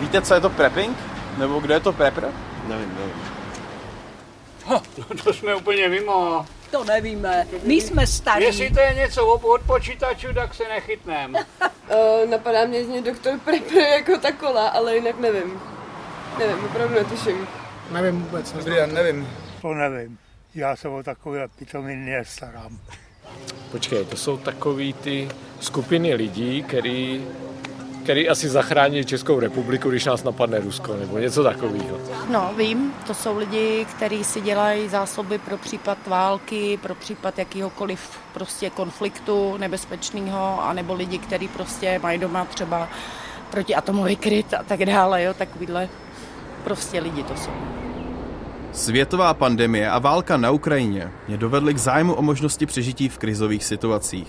Víte, co je to prepping? Nebo kdo je to prepper? Nevím, nevím. Ha, no to jsme úplně mimo. To nevíme. My jsme starí. Jestli to je něco od, počítačů, tak se nechytnem. Uh, napadá mě z něj doktor Prepper jako ta kola, ale jinak nevím. Nevím, opravdu netuším. Nevím vůbec. Dobrý, já nevím. To nevím. Já se o takové pitominy nestarám. Počkej, to jsou takový ty skupiny lidí, který, který asi zachrání Českou republiku, když nás napadne Rusko, nebo něco takového. No, vím, to jsou lidi, kteří si dělají zásoby pro případ války, pro případ jakýhokoliv prostě konfliktu nebezpečného, anebo lidi, kteří prostě mají doma třeba protiatomový kryt a tak dále, jo, takovýhle prostě lidi to jsou. Světová pandemie a válka na Ukrajině mě dovedly k zájmu o možnosti přežití v krizových situacích.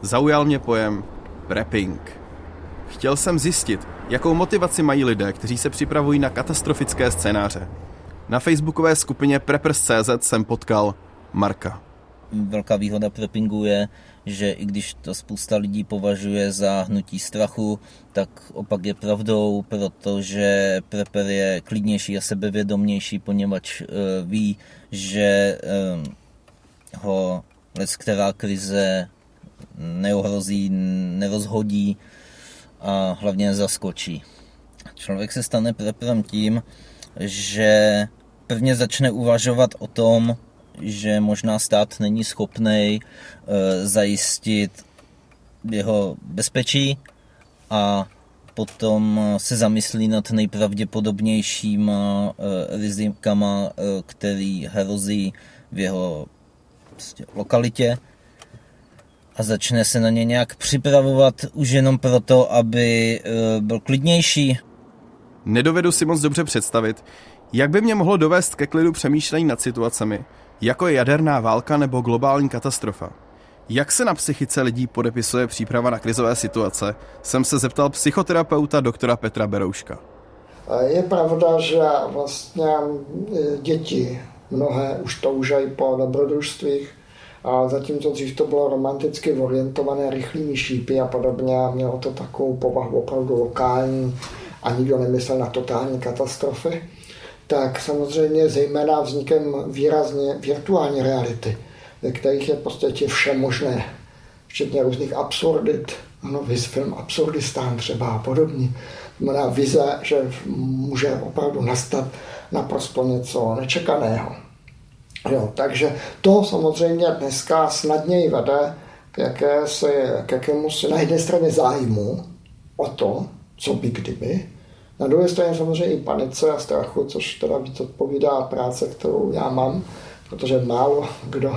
Zaujal mě pojem prepping. Chtěl jsem zjistit, jakou motivaci mají lidé, kteří se připravují na katastrofické scénáře. Na facebookové skupině Preppers.cz jsem potkal Marka. Velká výhoda preppingu je, že i když to spousta lidí považuje za hnutí strachu, tak opak je pravdou, protože prepper je klidnější a sebevědomější, poněvadž uh, ví, že um, ho která krize neohrozí, nerozhodí a hlavně zaskočí. Člověk se stane prepperem tím, že prvně začne uvažovat o tom, že možná stát není schopný e, zajistit jeho bezpečí a potom se zamyslí nad nejpravděpodobnějšíma e, rizikama, který hrozí v jeho prostě, lokalitě a začne se na ně nějak připravovat už jenom proto, aby byl klidnější. Nedovedu si moc dobře představit, jak by mě mohlo dovést ke klidu přemýšlení nad situacemi, jako je jaderná válka nebo globální katastrofa. Jak se na psychice lidí podepisuje příprava na krizové situace, jsem se zeptal psychoterapeuta doktora Petra Berouška. Je pravda, že vlastně e, děti mnohé už toužají po dobrodružstvích, a zatímco dřív to bylo romanticky orientované rychlými šípy a podobně a mělo to takovou povahu opravdu lokální a nikdo nemyslel na totální katastrofy, tak samozřejmě zejména vznikem výrazně virtuální reality, ve kterých je v podstatě vše možné, včetně různých absurdit, ano, viz film Absurdistán třeba a podobně. Znamená vize, že může opravdu nastat naprosto něco nečekaného. Jo, takže to samozřejmě dneska snadněji vede k, jakési, k jakémusi na jedné straně zájmu o to, co by kdyby, na druhé straně samozřejmě i panice a strachu, což teda víc odpovídá práce, kterou já mám, protože málo kdo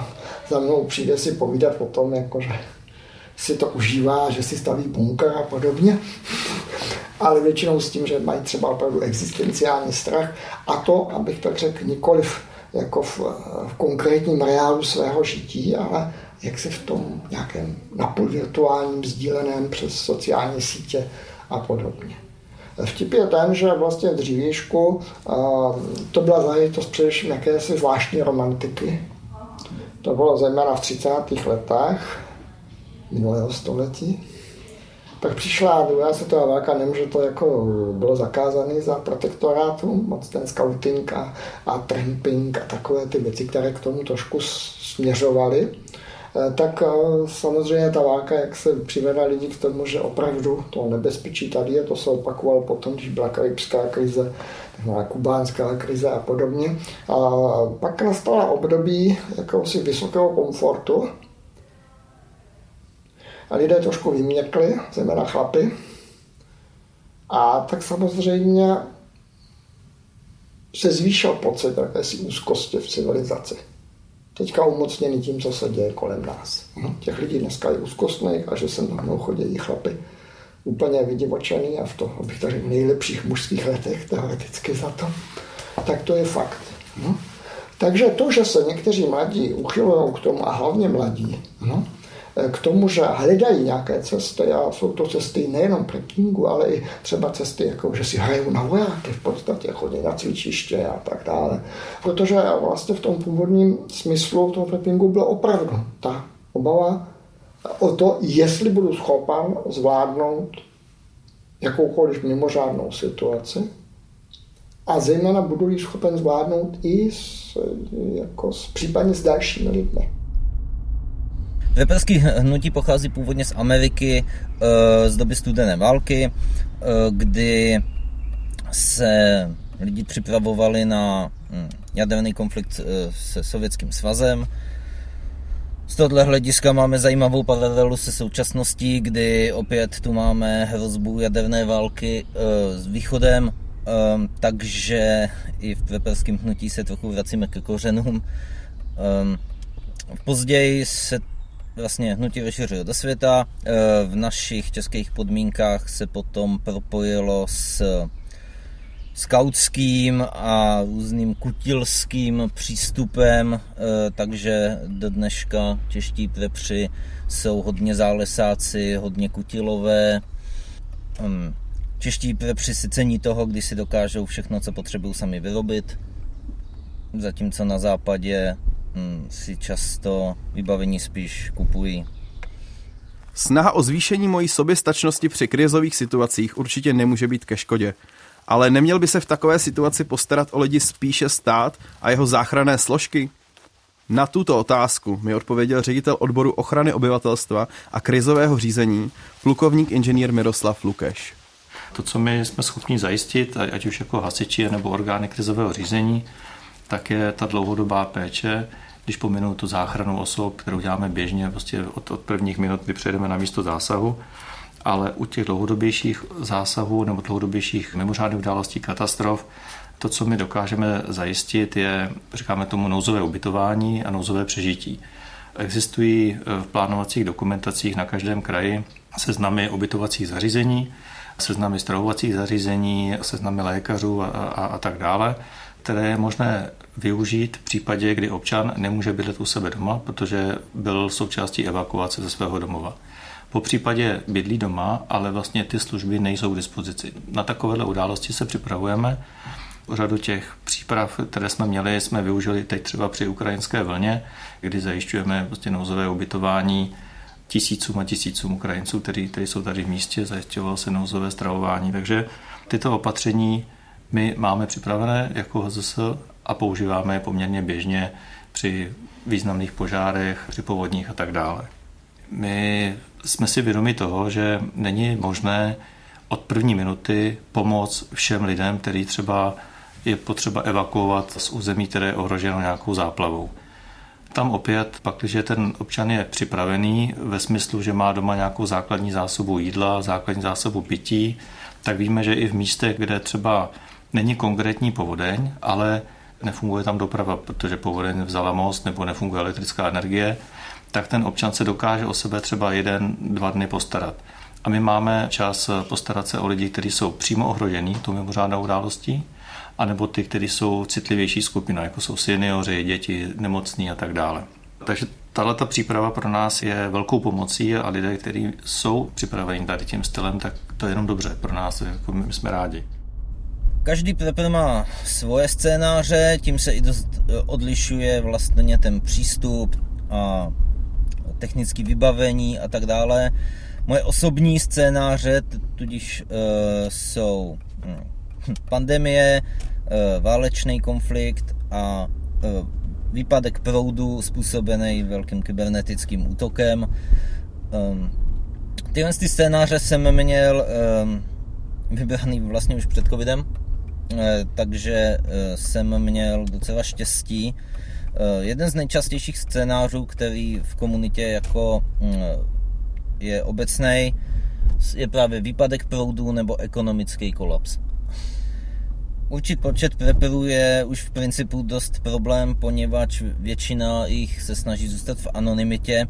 za mnou přijde si povídat o tom, jakože si to užívá, že si staví bunkr a podobně, ale většinou s tím, že mají třeba opravdu existenciální strach. A to, abych tak řekl, nikoliv jako v, v konkrétním reálu svého žití, ale jak se v tom nějakém napůl virtuálním sdíleném přes sociální sítě a podobně. Vtip je ten, že vlastně v dřívějšku to byla záležitost především jakési zvláštní romantiky. To bylo zejména v 30. letech minulého století. Pak přišla druhá světová válka, nemůže to jako bylo zakázané za protektorátu, moc ten scouting a, a tramping a takové ty věci, které k tomu trošku směřovaly. Eh, tak eh, samozřejmě ta válka, jak se přivedla lidi k tomu, že opravdu to nebezpečí tady je, to se opakovalo potom, když byla karibská krize, takzvaná kubánská krize a podobně. A pak nastala období jakousi vysokého komfortu, a lidé trošku vyměkli, zejména chlapy. A tak samozřejmě se zvýšil pocit jakési úzkosti v civilizaci teďka umocněný tím, co se děje kolem nás. No, těch lidí dneska je úzkostných a že se mnou chodí chlapy úplně vydivočený a v to, abych tady v nejlepších mužských letech teoreticky za to, tak to je fakt. No. Takže to, že se někteří mladí uchylují k tomu, a hlavně mladí, no, k tomu, že hledají nějaké cesty a jsou to cesty nejenom preppingu, ale i třeba cesty, jako že si hrajou na vojáky v podstatě, chodí na cvičiště a tak dále. Protože vlastně v tom původním smyslu toho preppingu bylo opravdu ta obava o to, jestli budu schopen zvládnout jakoukoliv mimořádnou situaci a zejména budu ji schopen zvládnout i s, jako s, případně s dalšími lidmi. Reperský hnutí pochází původně z Ameriky eh, z doby studené války, eh, kdy se lidi připravovali na hm, jaderný konflikt eh, se Sovětským svazem. Z tohoto hlediska máme zajímavou paralelu se současností, kdy opět tu máme hrozbu jaderné války s východem, takže i v preperském hnutí se trochu vracíme ke kořenům. Později se vlastně hnutí rozšířilo do světa. E, v našich českých podmínkách se potom propojilo s skautským a různým kutilským přístupem, e, takže do dneška čeští prepři jsou hodně zálesáci, hodně kutilové. Čeští prepři si cení toho, když si dokážou všechno, co potřebují sami vyrobit, zatímco na západě si často vybavení spíš kupují. Snaha o zvýšení mojí soběstačnosti při krizových situacích určitě nemůže být ke škodě. Ale neměl by se v takové situaci postarat o lidi spíše stát a jeho záchranné složky? Na tuto otázku mi odpověděl ředitel odboru ochrany obyvatelstva a krizového řízení, plukovník inženýr Miroslav Lukeš. To, co my jsme schopni zajistit, ať už jako hasiči nebo orgány krizového řízení, tak je ta dlouhodobá péče, když pominu tu záchranu osob, kterou děláme běžně, prostě od, od prvních minut, kdy přejdeme na místo zásahu, ale u těch dlouhodobějších zásahů nebo dlouhodobějších mimořádných událostí katastrof, to, co my dokážeme zajistit, je, říkáme tomu, nouzové ubytování a nouzové přežití. Existují v plánovacích dokumentacích na každém kraji seznamy ubytovacích zařízení, seznamy stravovacích zařízení, seznamy lékařů a, a, a tak dále které je možné využít v případě, kdy občan nemůže bydlet u sebe doma, protože byl součástí evakuace ze svého domova. Po případě bydlí doma, ale vlastně ty služby nejsou k dispozici. Na takovéhle události se připravujeme. Řadu těch příprav, které jsme měli, jsme využili teď třeba při ukrajinské vlně, kdy zajišťujeme prostě nouzové ubytování tisícům a tisícům Ukrajinců, kteří, kteří jsou tady v místě, zajišťovalo se nouzové stravování. Takže tyto opatření my máme připravené jako HZS a používáme je poměrně běžně při významných požárech, při povodních a tak dále. My jsme si vědomi toho, že není možné od první minuty pomoct všem lidem, který třeba je potřeba evakuovat z území, které je ohroženo nějakou záplavou. Tam opět, pak, když ten občan je připravený ve smyslu, že má doma nějakou základní zásobu jídla, základní zásobu pití, tak víme, že i v místech, kde třeba není konkrétní povodeň, ale nefunguje tam doprava, protože povodeň vzala most nebo nefunguje elektrická energie, tak ten občan se dokáže o sebe třeba jeden, dva dny postarat. A my máme čas postarat se o lidi, kteří jsou přímo ohrožení tou mimořádnou událostí, anebo ty, kteří jsou citlivější skupina, jako jsou seniori, děti, nemocní a tak dále. Takže tahle ta příprava pro nás je velkou pomocí a lidé, kteří jsou připraveni tady tím stylem, tak to je jenom dobře pro nás, jako my jsme rádi. Každý prepper má svoje scénáře, tím se i dost e, odlišuje vlastně ten přístup a technické vybavení a tak dále. Moje osobní scénáře tudíž e, jsou hm, pandemie, e, válečný konflikt a e, výpadek proudu způsobený velkým kybernetickým útokem. E, tyhle scénáře jsem měl e, vybraný vlastně už před covidem, Eh, takže eh, jsem měl docela štěstí. Eh, jeden z nejčastějších scénářů, který v komunitě jako je obecný, je právě výpadek proudu nebo ekonomický kolaps. Určit počet preperů je už v principu dost problém, poněvadž většina jich se snaží zůstat v anonymitě,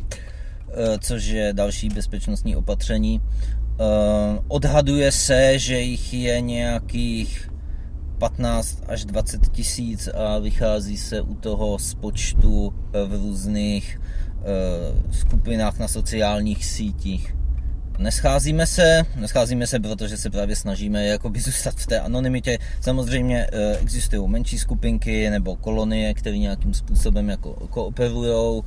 což je další bezpečnostní opatření. Odhaduje se, že jich je nějakých 15 až 20 tisíc a vychází se u toho z počtu eh, v různých eh, skupinách na sociálních sítích. Nescházíme se, nescházíme se, protože se právě snažíme jakoby zůstat v té anonymitě. Samozřejmě eh, existují menší skupinky nebo kolonie, které nějakým způsobem jako kooperují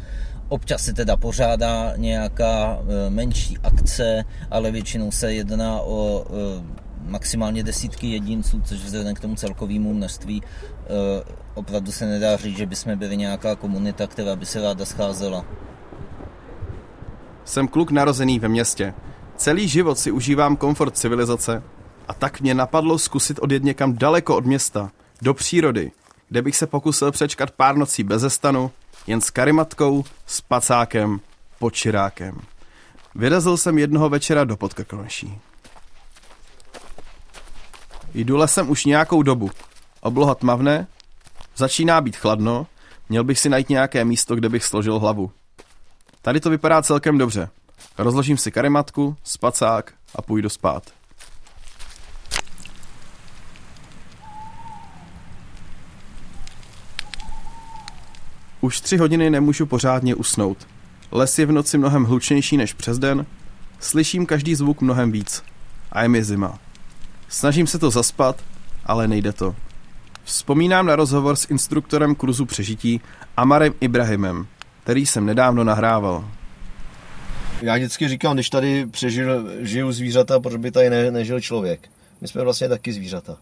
Občas se teda pořádá nějaká menší akce, ale většinou se jedná o maximálně desítky jedinců, což vzhledem k tomu celkovému množství opravdu se nedá říct, že bychom byli nějaká komunita, která by se ráda scházela. Jsem kluk narozený ve městě. Celý život si užívám komfort civilizace a tak mě napadlo zkusit odjet někam daleko od města, do přírody, kde bych se pokusil přečkat pár nocí bez stanu, jen s karimatkou, s pacákem, počirákem. Vyrazil jsem jednoho večera do Podkrkonoší. Jdu lesem už nějakou dobu. Obloha tmavné, začíná být chladno, měl bych si najít nějaké místo, kde bych složil hlavu. Tady to vypadá celkem dobře. Rozložím si karimatku, spacák a půjdu spát. Už tři hodiny nemůžu pořádně usnout. Les je v noci mnohem hlučnější než přes den, slyším každý zvuk mnohem víc. A je mi zima. Snažím se to zaspat, ale nejde to. Vzpomínám na rozhovor s instruktorem kurzu přežití Amarem Ibrahimem, který jsem nedávno nahrával. Já vždycky říkám, když tady přežil, žiju zvířata, proč by tady ne, nežil člověk. My jsme vlastně taky zvířata.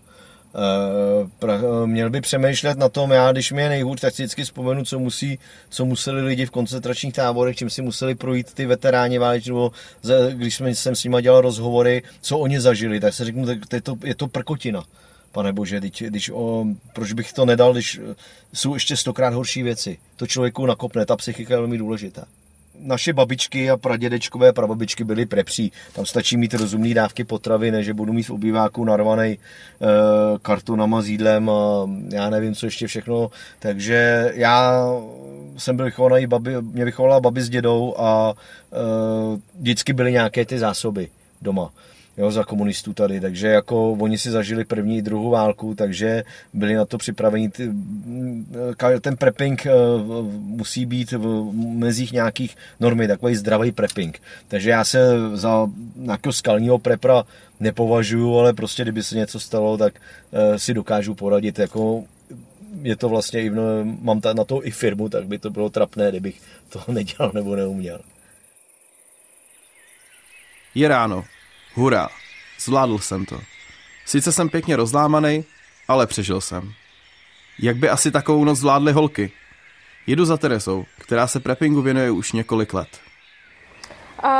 E, pra, měl by přemýšlet na tom, já když mi je nejhůř, tak si vždycky vzpomenu, co, musí, co museli lidi v koncentračních táborech, čím si museli projít ty veteráni váleční, nebo když jsem s nimi dělal rozhovory, co oni zažili, tak se řeknu, tak je to, je to prkotina pane bože, když, když o, proč bych to nedal, když jsou ještě stokrát horší věci. To člověku nakopne, ta psychika je velmi důležitá. Naše babičky a pradědečkové prababičky byly prepří. Tam stačí mít rozumné dávky potravy, než budu mít v obýváku narvaný e, kartonama s jídlem a já nevím, co ještě všechno. Takže já jsem byl vychovaný, babi, mě vychovala babi s dědou a e, vždycky byly nějaké ty zásoby doma jo, za komunistů tady, takže jako oni si zažili první i druhou válku, takže byli na to připraveni. Ten prepping eh, musí být v mezích nějakých normy, takový zdravý prepping. Takže já se za nějakého skalního prepra nepovažuju, ale prostě kdyby se něco stalo, tak eh, si dokážu poradit. Jako je to vlastně, mám na to i firmu, tak by to bylo trapné, kdybych to nedělal nebo neuměl. Je ráno. Hurá, zvládl jsem to. Sice jsem pěkně rozlámaný, ale přežil jsem. Jak by asi takovou noc zvládly holky? Jedu za Teresou, která se preppingu věnuje už několik let. Uh,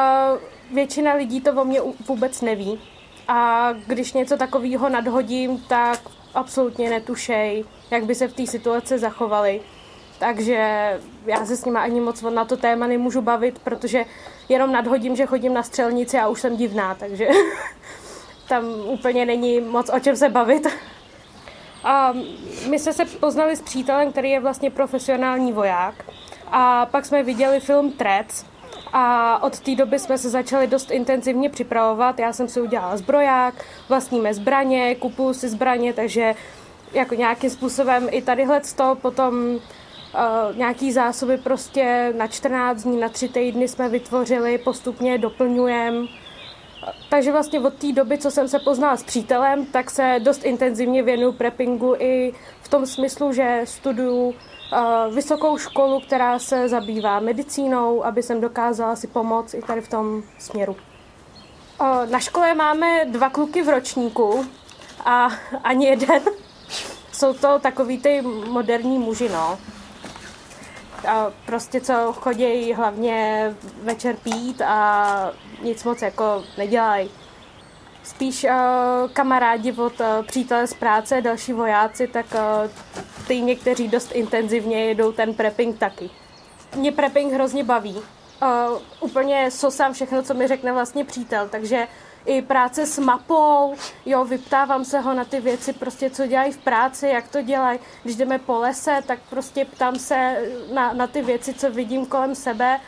většina lidí to o mě vůbec neví. A když něco takového nadhodím, tak absolutně netušej, jak by se v té situaci zachovali. Takže já se s nima ani moc na to téma nemůžu bavit, protože jenom nadhodím, že chodím na střelnici a už jsem divná, takže tam úplně není moc o čem se bavit. A my jsme se poznali s přítelem, který je vlastně profesionální voják. A pak jsme viděli film Trec. A od té doby jsme se začali dost intenzivně připravovat. Já jsem si udělala zbroják, vlastníme zbraně, kupuju si zbraně, takže jako nějakým způsobem i tadyhle to potom nějaký zásoby prostě na 14 dní, na 3 týdny jsme vytvořili, postupně doplňujeme. Takže vlastně od té doby, co jsem se poznala s přítelem, tak se dost intenzivně věnuju preppingu i v tom smyslu, že studuju uh, vysokou školu, která se zabývá medicínou, aby jsem dokázala si pomoct i tady v tom směru. Na škole máme dva kluky v ročníku a ani jeden. Jsou to takový ty moderní muži, no a prostě co chodí hlavně večer pít a nic moc jako nedělají. Spíš uh, kamarádi od uh, přítele z práce, další vojáci, tak uh, ty někteří dost intenzivně jedou ten prepping taky. Mě prepping hrozně baví. Uh, úplně sosám všechno, co mi řekne vlastně přítel, takže i práce s mapou, jo, vyptávám se ho na ty věci, prostě co dělají v práci, jak to dělají. Když jdeme po lese, tak prostě ptám se na, na ty věci, co vidím kolem sebe.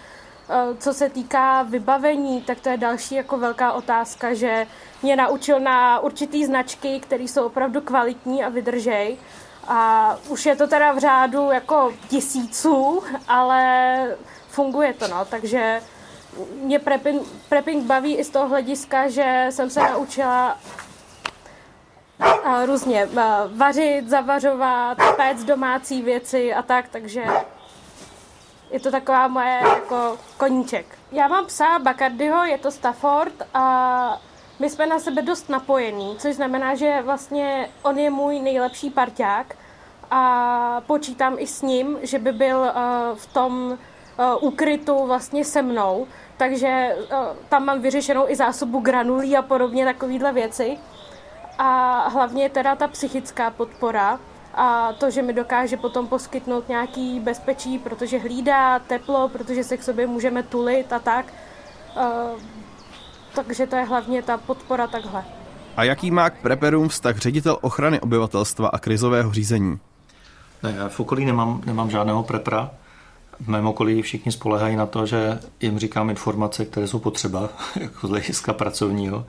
Eh, co se týká vybavení, tak to je další jako velká otázka, že mě naučil na určitý značky, které jsou opravdu kvalitní a vydržej. A už je to teda v řádu jako tisíců, ale funguje to, no, takže mě prepping, prepping baví i z toho hlediska, že jsem se naučila různě vařit, zavařovat, péct domácí věci a tak, takže Je to taková moje jako koníček. Já mám psa Bacardiho, je to Stafford a my jsme na sebe dost napojení, což znamená, že vlastně on je můj nejlepší parťák a počítám i s ním, že by byl v tom ukrytu vlastně se mnou, takže uh, tam mám vyřešenou i zásobu granulí a podobně takovýhle věci. A hlavně teda ta psychická podpora a to, že mi dokáže potom poskytnout nějaký bezpečí, protože hlídá teplo, protože se k sobě můžeme tulit a tak. Uh, takže to je hlavně ta podpora takhle. A jaký má k preperům vztah ředitel ochrany obyvatelstva a krizového řízení? Ne, já v okolí nemám, nemám žádného prepra. V mém okolí všichni spolehají na to, že jim říkám informace, které jsou potřeba, jako z hlediska pracovního,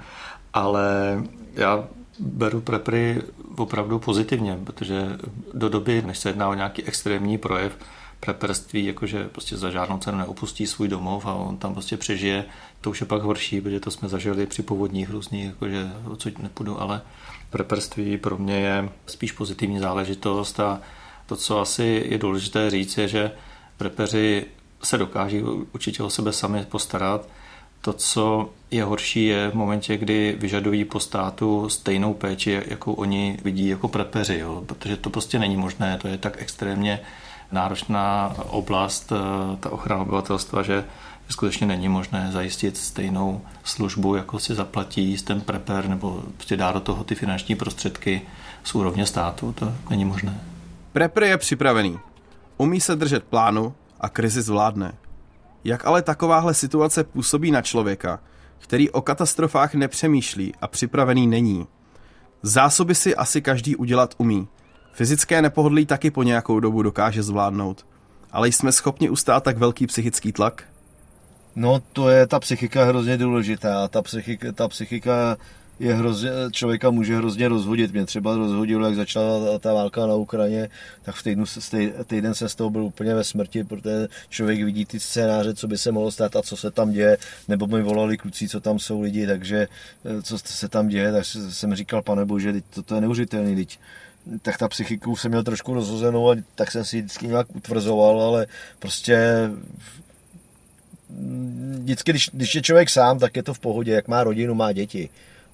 ale já beru prepry opravdu pozitivně, protože do doby, než se jedná o nějaký extrémní projev, preperství, jakože prostě za žádnou cenu neopustí svůj domov a on tam prostě přežije, to už je pak horší, protože to jsme zažili při povodních různých, jakože odsud nepůjdu, ale preperství pro mě je spíš pozitivní záležitost a to, co asi je důležité říct, je, že prepeři se dokáží určitě o sebe sami postarat. To, co je horší, je v momentě, kdy vyžadují po státu stejnou péči, jakou oni vidí jako prepeři, jo? protože to prostě není možné, to je tak extrémně náročná oblast, eh, ta ochrana obyvatelstva, že skutečně není možné zajistit stejnou službu, jako si zaplatí ten preper nebo prostě dá do toho ty finanční prostředky z úrovně státu. To není možné. Prepr je připravený. Umí se držet plánu a krizi zvládne. Jak ale takováhle situace působí na člověka, který o katastrofách nepřemýšlí a připravený není? Zásoby si asi každý udělat umí. Fyzické nepohodlí taky po nějakou dobu dokáže zvládnout. Ale jsme schopni ustát tak velký psychický tlak? No to je, ta psychika hrozně důležitá. Ta psychika, ta psychika je hrozně, člověka může hrozně rozhodit. Mě třeba rozhodilo, jak začala ta válka na Ukrajině, tak v týdnu, týden jsem z toho byl úplně ve smrti, protože člověk vidí ty scénáře, co by se mohlo stát a co se tam děje, nebo mi volali kluci, co tam jsou lidi, takže eh, co se tam děje, tak jsem říkal, pane bože, to, to je neuvěřitelný, teď tak ta psychiku jsem měl trošku rozhozenou a tak jsem si vždycky nějak utvrzoval, ale prostě vždycky, když, když je člověk sám, tak je to v pohodě, jak má rodinu, má děti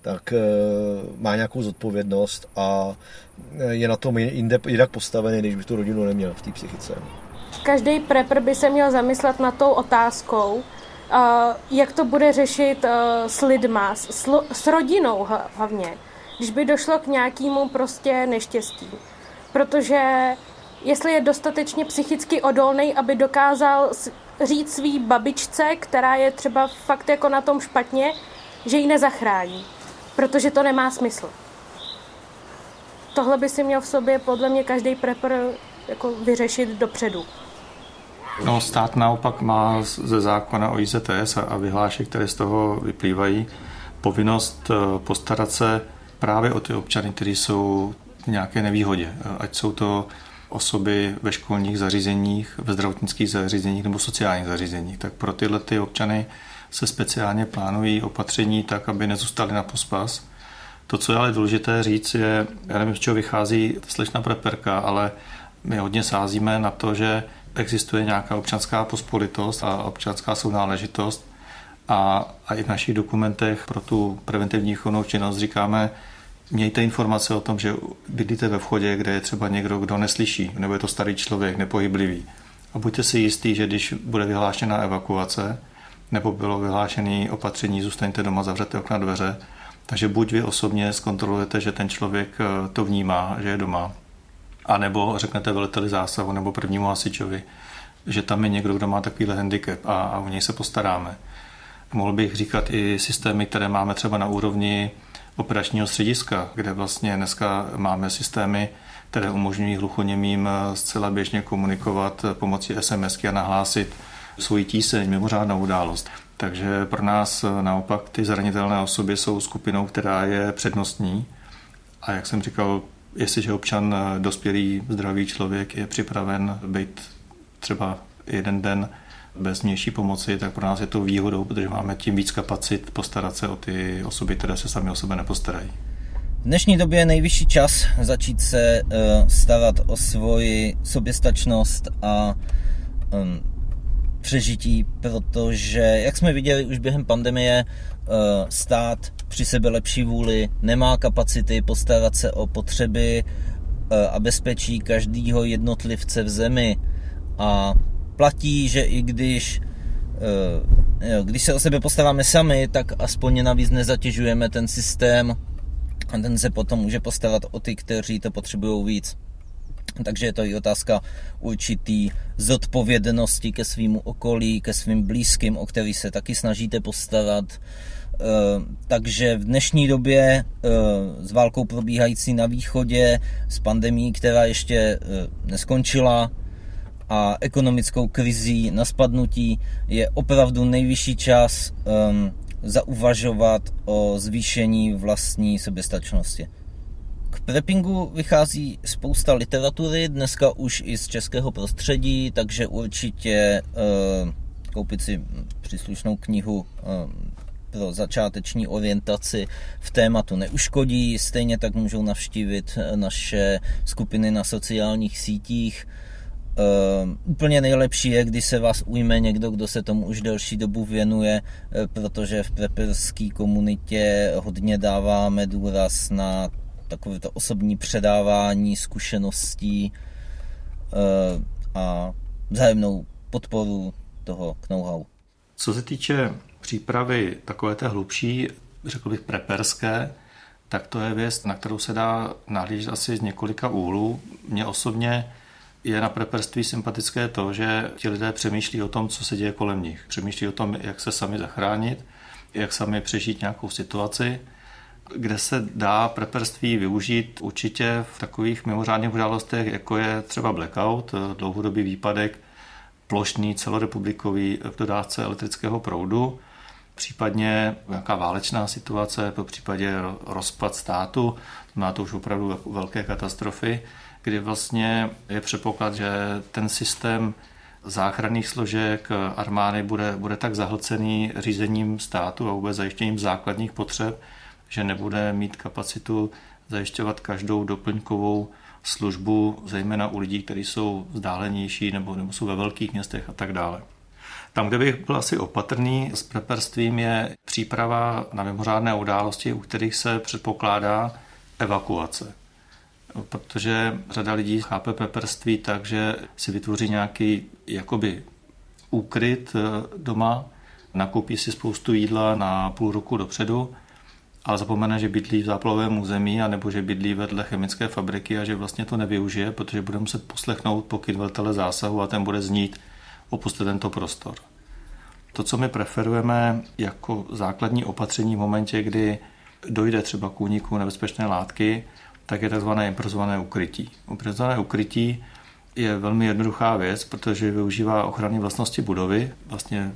tak eh, má nějakou zodpovědnost a eh, je na tom jinde, jinak postavený, než by tu rodinu neměl v té psychice. Každý prepr by se měl zamyslet nad tou otázkou, eh, jak to bude řešit s lidma, s, s rodinou hlavně, když by došlo k nějakému prostě neštěstí. Protože jestli je dostatečně psychicky odolný, aby dokázal říct svý babičce, která je třeba fakt jako na tom špatně, že ji nezachrání protože to nemá smysl. Tohle by si měl v sobě podle mě každý prepr jako vyřešit dopředu. No, stát naopak má ze zákona o IZTS a vyhlášek, které z toho vyplývají, povinnost eh, postarat se právě o ty občany, kteří jsou v nějaké nevýhodě. Ať jsou to osoby ve školních zařízeních, ve zdravotnických zařízeních nebo sociálních zařízeních. Tak pro tyhle ty občany se speciálně plánují opatření tak, aby nezůstali na pospas. To, co je ale důležité říct, je, já nevím, z čeho vychází slečna preperka, ale my hodně sázíme na to, že existuje nějaká občanská pospolitost a občanská sounáležitost a, a i v našich dokumentech pro tu preventivní výchovnou činnost říkáme, mějte informace o tom, že bydlíte ve vchodě, kde je třeba někdo, kdo neslyší, nebo je to starý člověk, nepohyblivý. A buďte si jistí, že když bude vyhlášena evakuace, nebo bylo vyhlášené opatření, zůstaňte doma, zavřete okna dveře. Takže buď vy osobně zkontrolujete, že ten člověk eh, to vnímá, že je doma, a nebo řeknete veliteli zásahu nebo prvnímu hasičovi, že tam je někdo, kdo má takovýhle handicap a, a o něj se postaráme. Mohl bych říkat i systémy, které máme třeba na úrovni operačního střediska, kde vlastně dneska máme systémy, které umožňují hluchoněmým eh, zcela běžně komunikovat pomocí SMS a nahlásit svoji tíseň, mimořádnou událost. Takže pro nás naopak ty zranitelné osoby jsou skupinou, která je přednostní. A jak jsem říkal, jestliže občan dospělý, zdravý člověk je připraven být třeba jeden den bez vnější pomoci, tak pro nás je to výhodou, protože máme tím víc kapacit postarat se o ty osoby, které se sami o sebe nepostarají. V dnešní době je nejvyšší čas začít se eh, starat o svoji soběstačnost a přežití, protože, jak jsme viděli už během pandemie, eh, stát při sebe lepší vůli nemá kapacity postarat se o potřeby eh, a bezpečí každého jednotlivce v zemi. A platí, že i když když se o sebe postaráme sami, tak aspoň navíc nezatěžujeme ten systém a ten se potom může postarat o ty, kteří to potřebují víc. Takže je to i otázka určitý zodpovědnosti ke svýmu okolí, ke svým blízkým, o který se taky snažíte postarat. Eh, takže v dnešní době eh, s válkou probíhající na východě, s pandemí, která ještě eh, neskončila, a ekonomickou krizí na spadnutí je opravdu nejvyšší čas um, zauvažovat o zvýšení vlastní soběstačnosti. K preppingu vychází spousta literatury, dneska už i z českého prostředí, takže určitě uh, koupit si příslušnou knihu uh, pro začáteční orientaci v tématu neuškodí. Stejně tak můžou navštívit naše skupiny na sociálních sítích. Uh, úplně nejlepší je, když se vás ujme někdo, kdo se tomu už delší dobu věnuje, protože v preperské komunitě hodně dáváme důraz na takové to osobní předávání zkušeností uh, a vzájemnou podporu toho know-how. Co se týče přípravy takové té hlubší, řekl bych preperské, tak to je věc, na kterou se dá nahlížet asi z několika úhlů. Mě osobně je na preperství sympatické to, že ti lidé přemýšlí o tom, co se děje kolem nich. Přemýšlí o tom, jak se sami zachránit, jak sami přežít nějakou situaci, kde se dá preperství využít určitě v takových mimořádných událostech, jako je třeba blackout, dlouhodobý výpadek, plošný celorepublikový v dodávce elektrického proudu, případně nějaká válečná situace, po případě rozpad státu, má to už opravdu velké katastrofy, kdy vlastně je předpoklad, že ten systém záchranných složek armády bude, bude tak zahlcený řízením státu a vůbec zajištěním základních potřeb, že nebude mít kapacitu zajišťovat každou doplňkovou službu, zejména u lidí, kteří jsou vzdálenější nebo, nebo jsou ve velkých městech a tak dále. Tam, kde bych byl asi opatrný s preperstvím, je příprava na mimořádné události, u kterých se předpokládá evakuace protože řada lidí chápe peperství tak, že si vytvoří nějaký jakoby úkryt eh, doma, nakoupí si spoustu jídla na půl roku dopředu, ale zapomene, že bydlí v záplavovém území, anebo že bydlí vedle chemické fabriky a že vlastně to nevyužije, protože bude muset poslechnout pokyn velitele zásahu a ten bude znít opuste tento prostor. To, co my preferujeme jako základní opatření v momentě, kdy dojde třeba k úniku nebezpečné látky, tak je tzv. improvizované ukrytí. Improvizované ukrytí je velmi jednoduchá věc, protože využívá ochranné vlastnosti budovy. Vlastně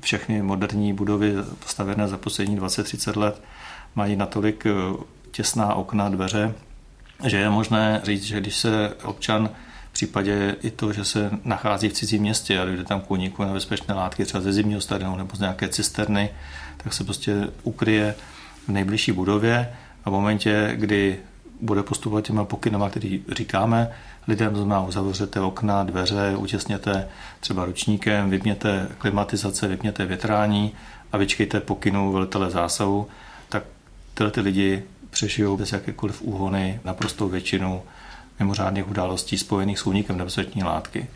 všechny moderní budovy postavené za poslední 20-30 let mají natolik eh, těsná okna, dveře, že je možné říct, že když se občan v případě i to, že se nachází v cizím městě a dojde tam k úniku na bezpečné látky třeba ze zimního stadionu nebo z nějaké cisterny, tak se prostě ukryje v nejbližší budově a v momentě, kdy bude postupovat těma pokynama, který říkáme lidem, znamená uzavřete okna, dveře, utěsněte třeba ručníkem, vypněte klimatizace, vypněte větrání a vyčkejte pokynu velitele zásahu, tyhle ty lidi přežijou bez jakékoliv úhony naprostou většinu mimořádných událostí spojených s únikem nebezpečné látky.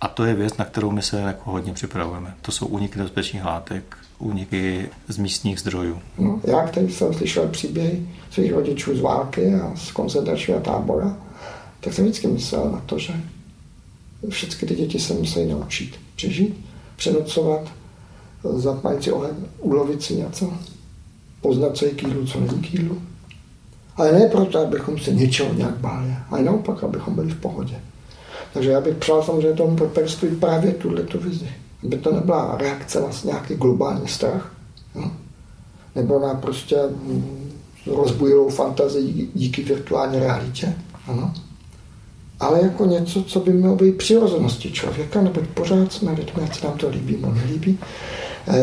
A to je věc, na kterou my se jako hodně připravujeme. To jsou úniky nebezpečných látek, úniky z místních zdrojů. No, já, který jsem slyšel příběhy svých rodičů z války a z koncentračního tábora, tak jsem vždycky myslel na to, že všechny ty děti se musí naučit přežít, přenocovat, zapálit si oheň, ulovit si něco, poznat, co je kýlu, co není kýlu. Ale ne proto, abychom se něčeho nějak báli, ale naopak, abychom byli v pohodě. Takže já bych přál samozřejmě tomu properství právě tuhle tu vizi. Aby to nebyla reakce na nějaký globální strach, no? nebo na prostě mm, rozbujilou fantazii díky virtuální realitě, ano? ale jako něco, co by mělo být přirozenosti člověka, neboť pořád jsme lidmi, ať se nám to líbí, nebo nelíbí,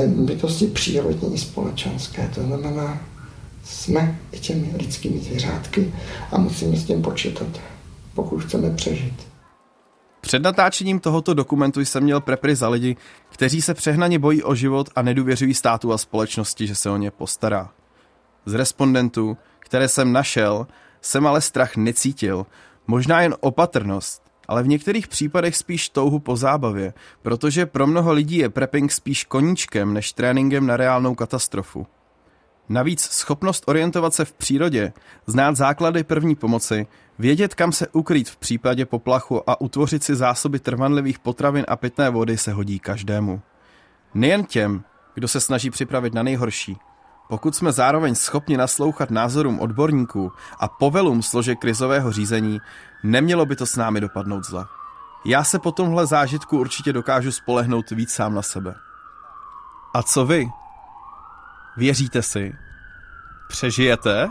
bytosti přírodní společenské. To znamená, jsme i těmi lidskými zvířátky a musíme s tím počítat, pokud chceme přežít. Před natáčením tohoto dokumentu jsem měl prepry za lidi, kteří se přehnaně bojí o život a nedůvěřují státu a společnosti, že se o ně postará. Z respondentů, které jsem našel, jsem ale strach necítil, možná jen opatrnost, ale v některých případech spíš touhu po zábavě, protože pro mnoho lidí je prepping spíš koníčkem než tréninkem na reálnou katastrofu. Navíc schopnost orientovat se v přírodě, znát základy první pomoci, vědět, kam se ukrýt v případě poplachu a utvořit si zásoby trvanlivých potravin a pitné vody se hodí každému. Nejen těm, kdo se snaží připravit na nejhorší. Pokud jsme zároveň schopni naslouchat názorům odborníků a povelům složek krizového řízení, nemělo by to s námi dopadnout zle. Já se po tomhle zážitku určitě dokážu spolehnout víc sám na sebe. A co vy? Věříte si? Přežijete?